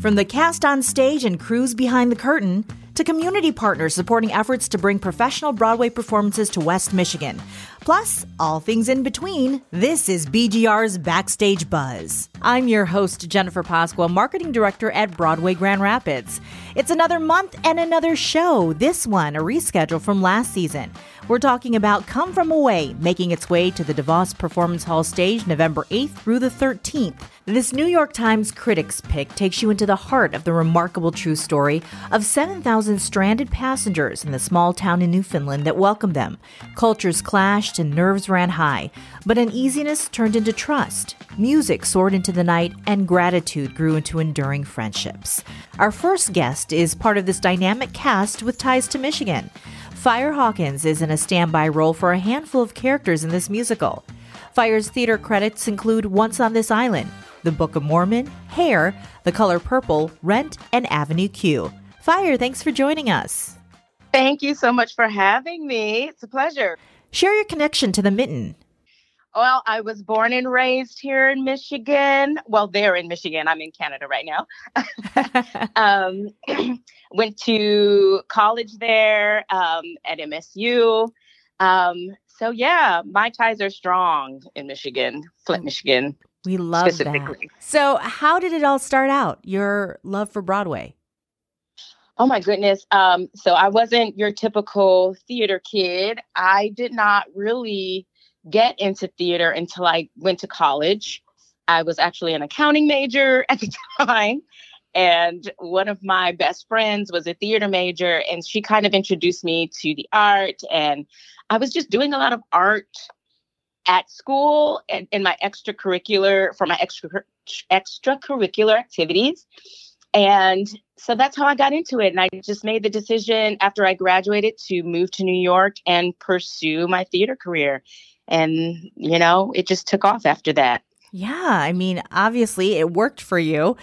From the cast on stage and crews behind the curtain to community partners supporting efforts to bring professional Broadway performances to West Michigan. Plus, all things in between, this is BGR's Backstage Buzz. I'm your host, Jennifer Pasqua, Marketing Director at Broadway Grand Rapids. It's another month and another show, this one a reschedule from last season. We're talking about Come From Away, making its way to the DeVos Performance Hall stage November 8th through the 13th. This New York Times critics pick takes you into the heart of the remarkable true story of 7,000 stranded passengers in the small town in Newfoundland that welcomed them. Cultures clashed and nerves ran high, but uneasiness turned into trust. Music soared into the night, and gratitude grew into enduring friendships. Our first guest is part of this dynamic cast with ties to Michigan. Phyre Hawkins is in a standby role for a handful of characters in this musical. Phyre's theater credits include Once on This Island, The Book of Mormon, Hair, The Color Purple, Rent, and Avenue Q. Phyre, thanks for joining us. Thank you so much for having me. It's a pleasure. Share your connection to the mitten. Well, I was born and raised here in Michigan. Well, there in Michigan. I'm in Canada right now. um, went to college there um, at MSU. Um, so, yeah, my ties are strong in Michigan, Flint, Michigan. We love that. So, how did it all start out? Your love for Broadway? Oh my goodness. Um, so I wasn't your typical theater kid. I did not really get into theater until I went to college. I was actually an accounting major at the time. And one of my best friends was a theater major, and she kind of introduced me to the art. And I was just doing a lot of art at school and in my extracurricular for my extra extracurricular activities. And so that's how I got into it. And I just made the decision after I graduated to move to New York and pursue my theater career and you know it just took off after that yeah, I mean, obviously it worked for you.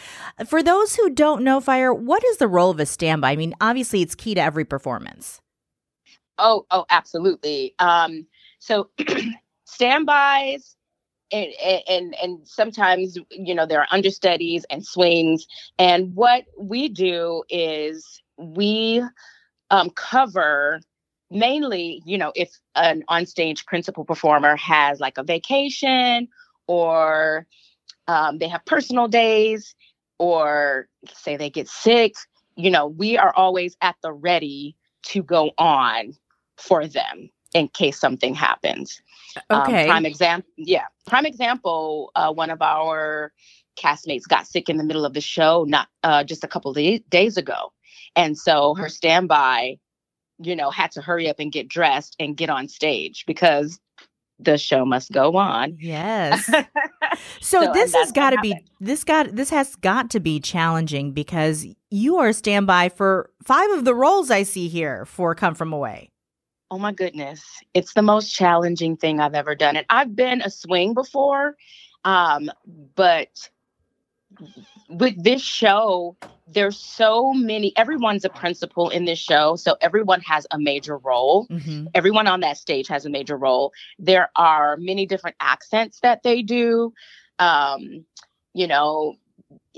For those who don't know Phyre, what is the role of a standby? I mean, obviously it's key to every performance. Oh, oh, absolutely. Um, so standbys and, and and sometimes you know there are understudies and swings, and what we do is we um, cover mainly, you know, if an onstage principal performer has like a vacation or um, they have personal days or say they get sick, you know, we are always at the ready to go on for them in case something happens. Um, okay. Um, prime example, yeah. Prime example, uh, one of our castmates got sick in the middle of the show, not uh, just a couple of days ago, and so her standby you know, had to hurry up and get dressed and get on stage because the show must go on. Yes. so, so, this has got to be this got this has got to be challenging because you are standby for five of the roles I see here for Come From Away. Oh my goodness. It's the most challenging thing I've ever done. And I've been a swing before. Um, but with this show, there's so many, everyone's a principal in this show. So everyone has a major role. Mm-hmm. Everyone on that stage has a major role. There are many different accents that they do. Um, you know,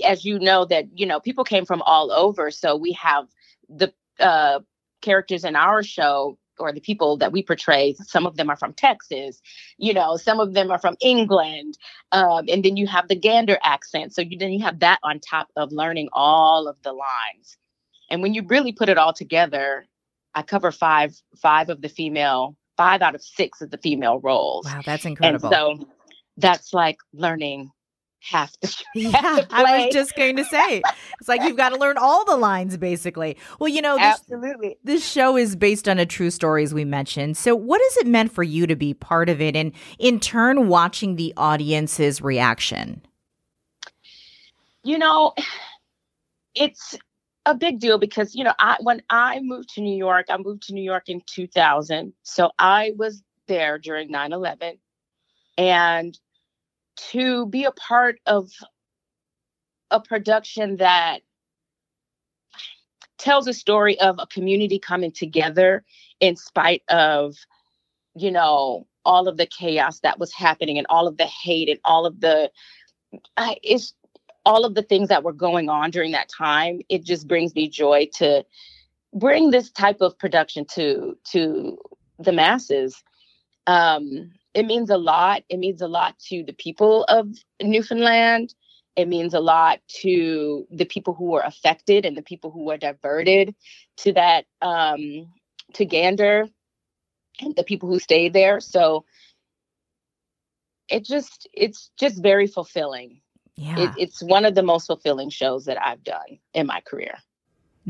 as you know, that, you know, people came from all over. So we have the uh, characters in our show or the people that we portray, some of them are from Texas, you know, some of them are from England. Um, and then you have the Gander accent. So you then you have that on top of learning all of the lines. And when you really put it all together, I cover five five of the female, five out of six of the female roles. Wow, that's incredible. And so that's like learning have to. Yeah, have to I was just going to say, it's like you've got to learn all the lines, basically. Well, you know, this, absolutely. This show is based on a true story, as we mentioned. So, what has it meant for you to be part of it, and in turn, watching the audience's reaction? You know, it's a big deal because you know, I when I moved to New York, I moved to New York in 2000, so I was there during 9/11, and to be a part of a production that tells a story of a community coming together in spite of you know all of the chaos that was happening and all of the hate and all of the uh, it's all of the things that were going on during that time, it just brings me joy to bring this type of production to to the masses. Um, it means a lot. It means a lot to the people of Newfoundland. It means a lot to the people who were affected and the people who were diverted to that um, to Gander and the people who stayed there. So it just it's just very fulfilling. Yeah. It, it's one of the most fulfilling shows that I've done in my career.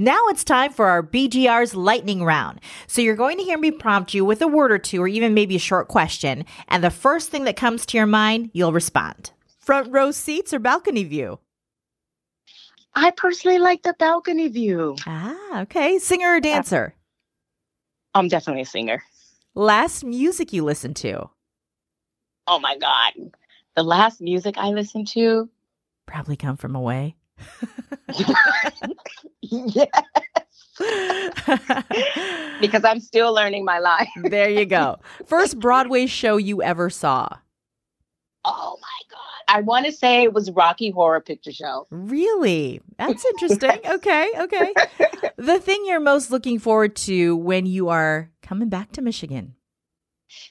Now it's time for our BGR's lightning round. So you're going to hear me prompt you with a word or two, or even maybe a short question. And the first thing that comes to your mind, you'll respond. Front row seats or balcony view? I personally like the balcony view. Ah, okay. Singer or dancer? I'm definitely a singer. Last music you listened to? Oh my God. The last music I listened to Probably come from away. Yes. because I'm still learning my life. there you go. First Broadway show you ever saw? Oh my God. I want to say it was Rocky Horror Picture Show. Really? That's interesting. okay, okay. The thing you're most looking forward to when you are coming back to Michigan?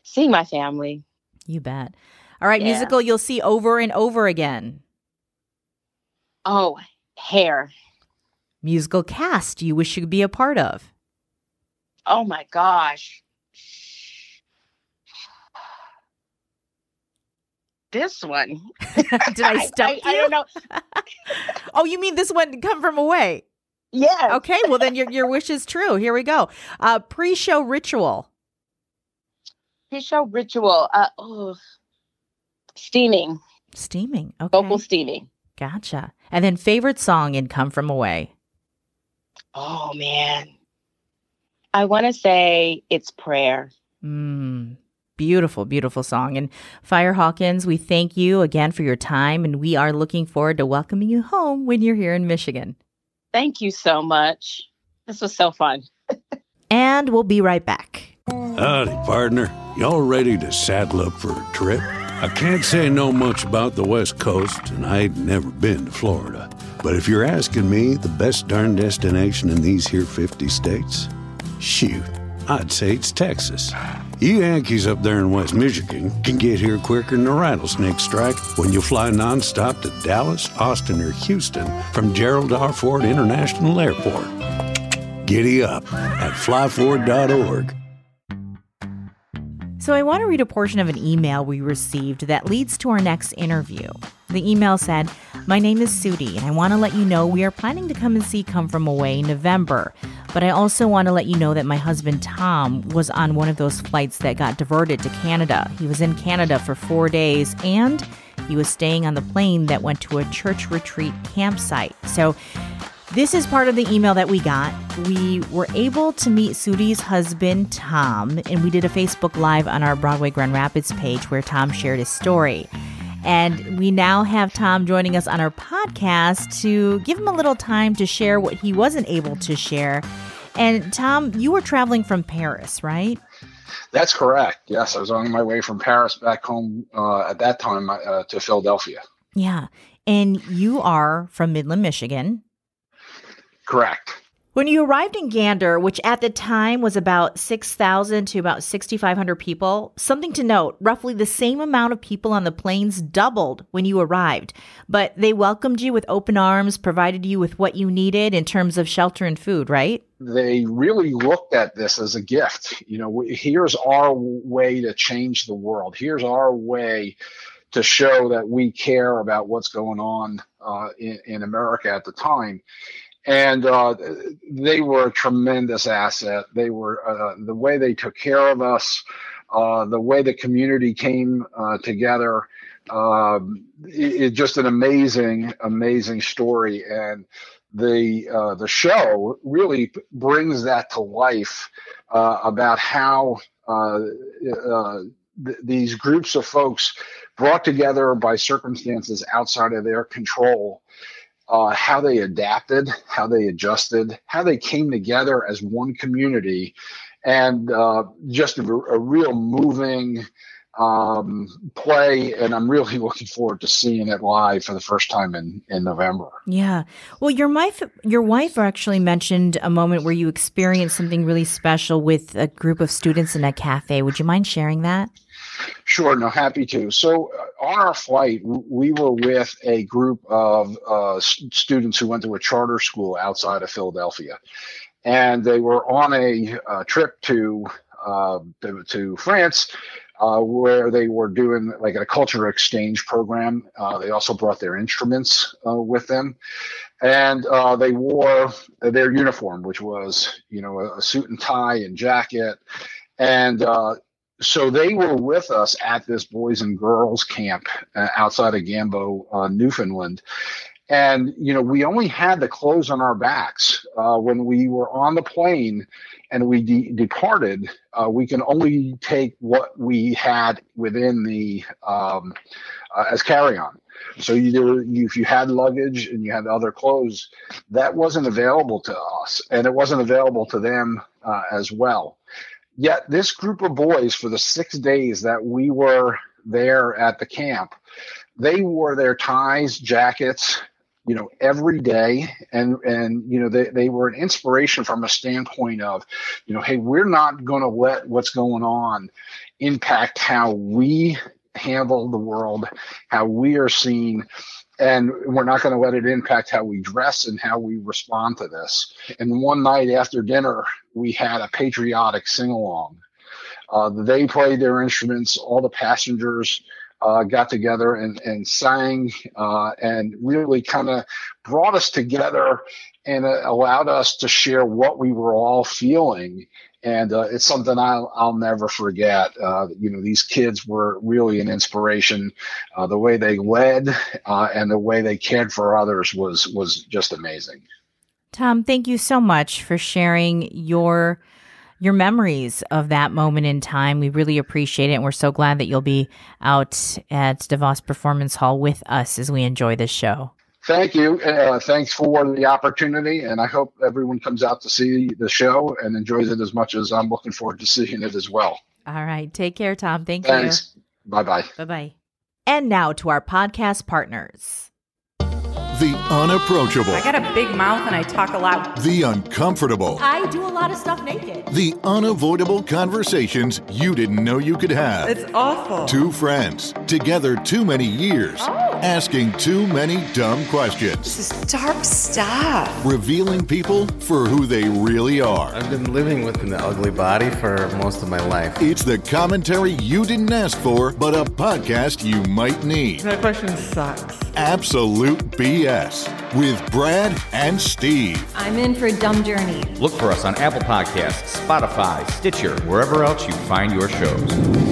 Seeing my family. You bet. All right, Yeah. musical you'll see over and over again. Oh, hair. Musical cast you wish you could be a part of. Oh my gosh. This one. Did I stump I, you? don't know. Oh, you mean this one come from away? Yes. Okay, well then your your wish is true. Here we go. Uh pre-show ritual. Pre-show ritual. Uh, oh, steaming. Steaming. Okay. Vocal steaming. Gotcha. And then favorite song in Come From Away. Oh man. I want to say it's prayer. Mm, beautiful, beautiful song. And Phyre Hawkins, we thank you again for your time, and we are looking forward to welcoming you home when you're here in Michigan. Thank you so much. This was so fun. And we'll be right back. Howdy, partner. Y'all ready to saddle up for a trip? I can't say no much about the West Coast, and I ain't never been to Florida. But if you're asking me the best darn destination in these here 50 states, shoot, I'd say it's Texas. You Yankees up there in West Michigan can get here quicker than a rattlesnake strike when you fly nonstop to Dallas, Austin, or Houston from Gerald R. Ford International Airport. Giddy up at flyford.org. So, I want to read a portion of an email we received that leads to our next interview. The email said, My name is Sudi, and I want to let you know we are planning to come and see Come From Away in November. But I also want to let you know that my husband Tom was on one of those flights that got diverted to Canada. He was in Canada for four days and he was staying on the plane that went to a church retreat campsite. So, this is part of the email that we got. We were able to meet Sudi's husband, Tom, and we did a Facebook Live on our Broadway Grand Rapids page where Tom shared his story. And we now have Tom joining us on our podcast to give him a little time to share what he wasn't able to share. And Tom, you were traveling from Paris, right? That's correct. Yes, I was on my way from Paris back home uh, at that time uh, to Philadelphia. Yeah. And you are from Midland, Michigan. Correct. When you arrived in Gander, which at the time was about 6,000 to about 6,500 people, something to note roughly the same amount of people on the planes doubled when you arrived. But they welcomed you with open arms, provided you with what you needed in terms of shelter and food, right? They really looked at this as a gift. You know, here's our way to change the world. Here's our way to show that we care about what's going on uh, in, in America at the time. And uh, they were a tremendous asset. They were uh, the way they took care of us, uh, the way the community came uh, together. Um, it, just an amazing, amazing story, and the uh, the show really brings that to life uh, about how th- these groups of folks brought together by circumstances outside of their control uh, how they adapted, how they adjusted, how they came together as one community, and uh, just a, a real moving um, play, and I'm really looking forward to seeing it live for the first time in in November. Yeah. Well, your wife your wife actually mentioned a moment where you experienced something really special with a group of students in a cafe. Would you mind sharing that? Sure, no, happy to. So, uh, on our flight, we were with a group of uh, students who went to a charter school outside of Philadelphia, and they were on a uh, trip to, uh, to, to France. Uh, where they were doing like a culture exchange program. Uh, they also brought their instruments with them, and they wore their uniform, which was you know a, a suit and tie and jacket, and so they were with us at this boys and girls camp uh, outside of Gambo, uh, Newfoundland. And, you know, we only had the clothes on our backs. Uh, when we were on the plane and we de- departed, uh, we can only take what we had within the, um, uh, as carry on. So you, if you had luggage and you had other clothes, that wasn't available to us, and it wasn't available to them uh, as well. Yet this group of boys, for the six days that we were there at the camp, they wore their ties, jackets, you know, every day. And, and, you know, they, they were an inspiration from a standpoint of, you know, hey, we're not going to let what's going on impact how we handle the world, how we are seen and we're not going to let it impact how we dress and how we respond to this. And one night after dinner, we had a patriotic sing along. Uh, they played their instruments, all the passengers uh, got together and, and sang uh, and really kind of brought us together and it allowed us to share what we were all feeling and uh, it's something I'll, I'll never forget. Uh, you know, these kids were really an inspiration. Uh, the way they led uh, and the way they cared for others was was just amazing. Tom, thank you so much for sharing your your memories of that moment in time. We really appreciate it, and we're so glad that you'll be out at DeVos Performance Hall with us as we enjoy this show thank you. Uh, thanks for the opportunity, and I hope everyone comes out to see the show and enjoys it as much as I'm looking forward to seeing it as well. All right. Take care, Tom. Thank thanks. you. Bye bye. Bye bye. And now to our podcast partners. The unapproachable. I got a big mouth and I talk a lot. The uncomfortable. I do a lot of stuff naked. The unavoidable conversations you didn't know you could have. It's awful. Two friends, together too many years, oh. Asking too many dumb questions. This is dark stuff. Revealing people for who they really are. I've been living with an ugly body for most of my life. It's the commentary you didn't ask for, but a podcast you might need. That question sucks. Absolute BS with Brad and Steve. I'm in for a dumb journey. Look for us on Apple Podcasts, Spotify, Stitcher, wherever else you find your shows.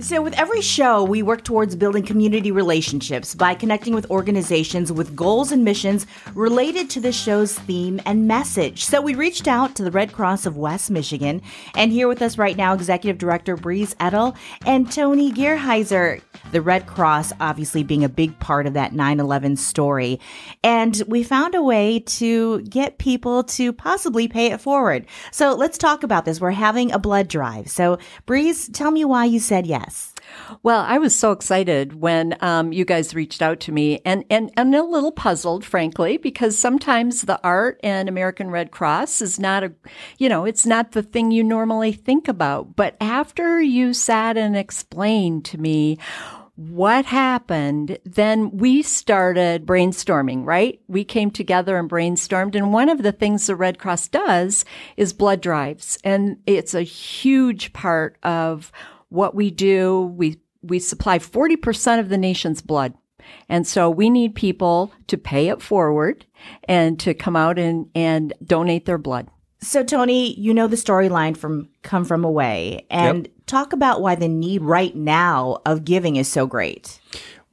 So, with every show, we work towards building community relationships by connecting with organizations with goals and missions related to the show's theme and message. So, we reached out to the Red Cross of West Michigan, and here with us right now, Executive Director Breeze Edel and Tony Gearheiser. The Red Cross, obviously, being a big part of that 9 11 story. And we found a way to get people to possibly pay it forward. So, let's talk about this. We're having a blood drive. So, Breeze, tell me why you said yes. Well, I was so excited when um, you guys reached out to me and, and, and a little puzzled, frankly, because sometimes the art and American Red Cross is not a, you know, it's not the thing you normally think about. But after you sat and explained to me what happened, then we started brainstorming, right? We came together and brainstormed. And one of the things the Red Cross does is blood drives. And it's a huge part of what we do, we, we supply 40% of the nation's blood. And so we need people to pay it forward and to come out and, and donate their blood. So Tony, you know the storyline from Come From Away and yep. talk about why the need right now of giving is so great.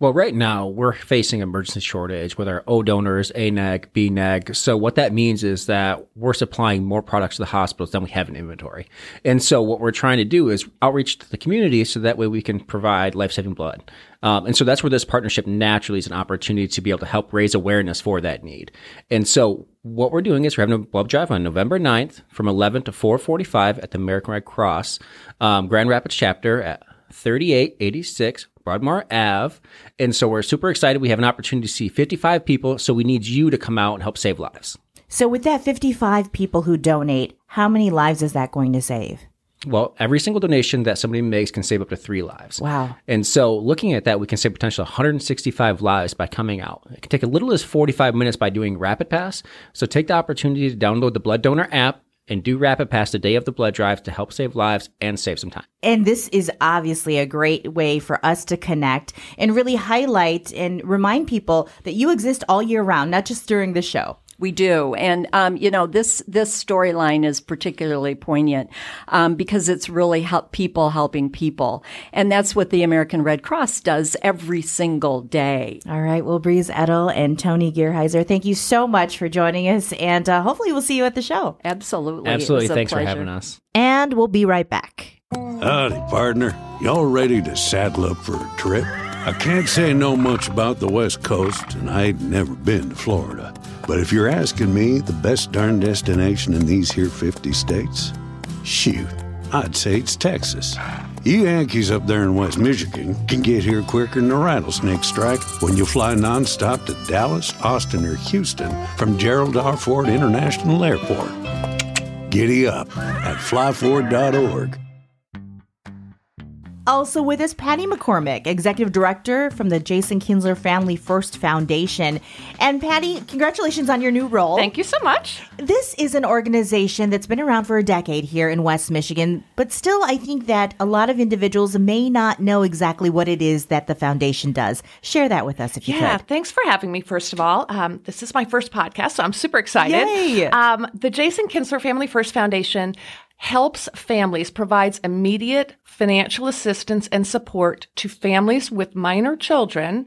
Well, right now we're facing emergency shortage with our O donors, A neg, B neg. So what that means is that we're supplying more products to the hospitals than we have in inventory. And so what we're trying to do is outreach to the community so that way we can provide life saving blood. Um, and so that's where this partnership naturally is an opportunity to be able to help raise awareness for that need. And so what we're doing is we're having a blood drive on November 9th from 11 to 445 at the American Red Cross um, Grand Rapids chapter at 3886 Broadmoor Ave. And so we're super excited. We have an opportunity to see 55 people. So we need you to come out and help save lives. So, with that 55 people who donate, how many lives is that going to save? Well, every single donation that somebody makes can save up to three lives. Wow. And so looking at that, we can save potentially 165 lives by coming out. It can take a little as 45 minutes by doing Rapid Pass. So take the opportunity to download the Blood Donor app and do Rapid Pass the day of the blood drive to help save lives and save some time. And this is obviously a great way for us to connect and really highlight and remind people that you exist all year round, not just during the show. We do, and um, you know this this storyline is particularly poignant um, because it's really help people helping people, and that's what the American Red Cross does every single day. All right, well, Breeze Edel and Tony Gearheiser, thank you so much for joining us, and uh, hopefully we'll see you at the show. Absolutely, absolutely. Thanks pleasure. for having us. And we'll be right back. Howdy, partner. Y'all ready to saddle up for a trip? I can't say no much about the West Coast, and I ain't never been to Florida. But if you're asking me the best darn destination in these here 50 states, shoot, I'd say it's Texas. You Yankees up there in West Michigan can get here quicker than a rattlesnake strike when you fly nonstop to Dallas, Austin, or Houston from Gerald R. Ford International Airport. Giddy up at flyford.org. Also with us, Patty McCormick, Executive Director from the Jason Kinzler Family First Foundation. And Patty, congratulations on your new role. Thank you so much. This is an organization that's been around for a decade here in West Michigan, but still, I think that a lot of individuals may not know exactly what it is that the foundation does. Share that with us if you can. yeah, could. thanks for having me, first of all. Um, this is my first podcast, so I'm super excited. Yay! Um, the Jason Kinzler Family First Foundation helps families, provides immediate financial assistance and support to families with minor children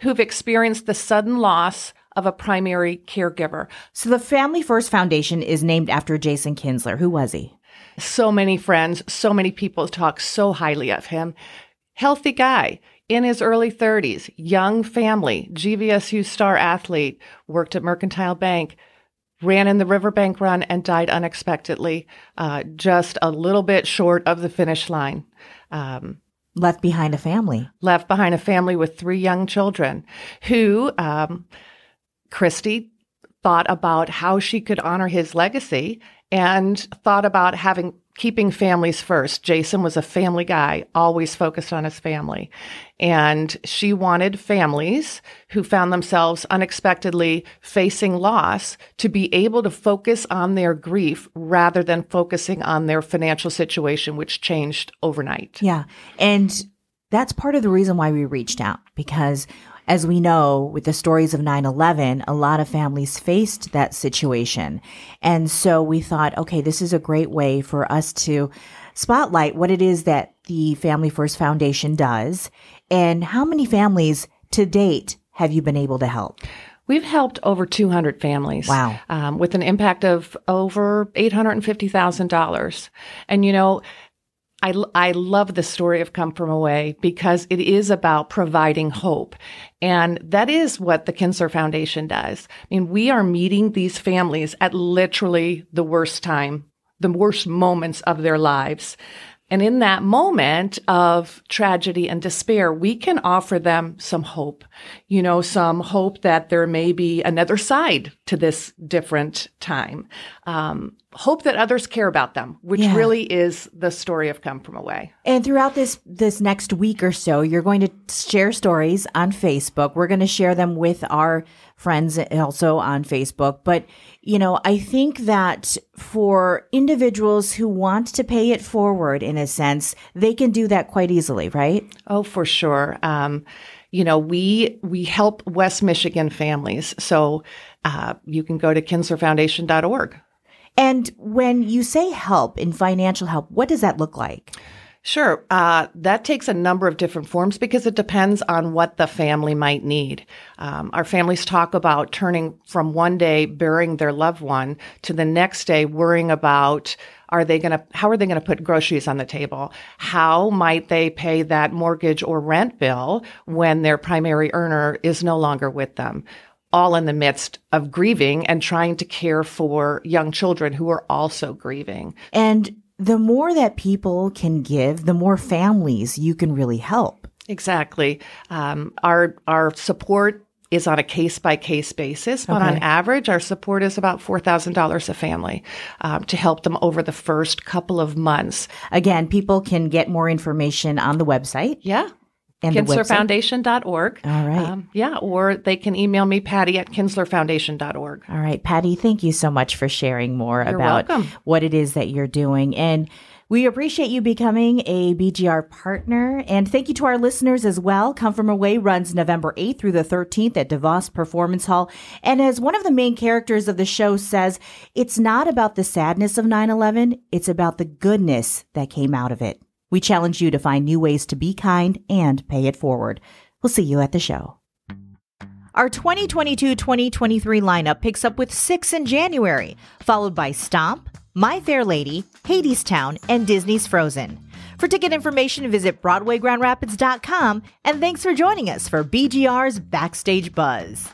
who've experienced the sudden loss of a primary caregiver. So the Family First Foundation is named after Jason Kinzler. Who was he? So many friends, so many people talk so highly of him. Healthy guy in his early 30s, young family, GVSU star athlete, worked at Mercantile Bank, ran in the riverbank run and died unexpectedly, uh, just a little bit short of the finish line. Um, left behind a family. Left behind a family with three young children who, um, Christy thought about how she could honor his legacy and thought about having keeping families first. Jason was a family guy, always focused on his family. And she wanted families who found themselves unexpectedly facing loss to be able to focus on their grief rather than focusing on their financial situation, which changed overnight. Yeah. And that's part of the reason why we reached out because as we know, with the stories of 9 11, a lot of families faced that situation. And so we thought, okay, this is a great way for us to spotlight what it is that the Family First Foundation does and how many families to date have you been able to help? We've helped over 200 families. Wow. Um, with an impact of over $850,000. And, you know, I, I love the story of Come From Away because it is about providing hope. And that is what the Kinzler Foundation does. I mean, we are meeting these families at literally the worst time, the worst moments of their lives. And in that moment of tragedy and despair, we can offer them some hope, you know, some hope that there may be another side to this different time. Um, hope that others care about them, which yeah. really is the story of Come From Away. And throughout this this next week or so, you're going to share stories on Facebook. We're going to share them with our friends also on Facebook. But, you know, I think that for individuals who want to pay it forward in a sense, they can do that quite easily, right? Oh, for sure. Um, you know, we we help West Michigan families. So uh, you can go to kinzlerfoundation.org. And when you say help in financial help, what does that look like? Sure. Uh, that takes a number of different forms because it depends on what the family might need. Um, our families talk about turning from one day burying their loved one to the next day worrying about are they going to how are they going to put groceries on the table how might they pay that mortgage or rent bill when their primary earner is no longer with them all in the midst of grieving and trying to care for young children who are also grieving And the more that people can give, the more families you can really help. Exactly. Um, our our support is on a case by case basis, but on average, our support is about four thousand dollars a family um, to help them over the first couple of months. Again, people can get more information on the website. Yeah. And? KinzlerFoundation.org. All right. Um, yeah, or they can email me, Patty at KinzlerFoundation.org. All right, Patty, thank you so much for sharing more You're about welcome. what it is that you're doing. And we appreciate you becoming a BGR partner. And thank you to our listeners as well. Come From Away runs November 8th through the 13th at DeVos Performance Hall. And as one of the main characters of the show says, it's not about the sadness of 9 11, it's about the goodness that came out of it. We challenge you to find new ways to be kind and pay it forward. We'll see you at the show. Our 2022 2023 lineup picks up with six in January, followed by Stomp, My Fair Lady, Hadestown, and Disney's Frozen. For ticket information, visit BroadwayGrandRapids.com, and thanks for joining us for BGR's Backstage Buzz.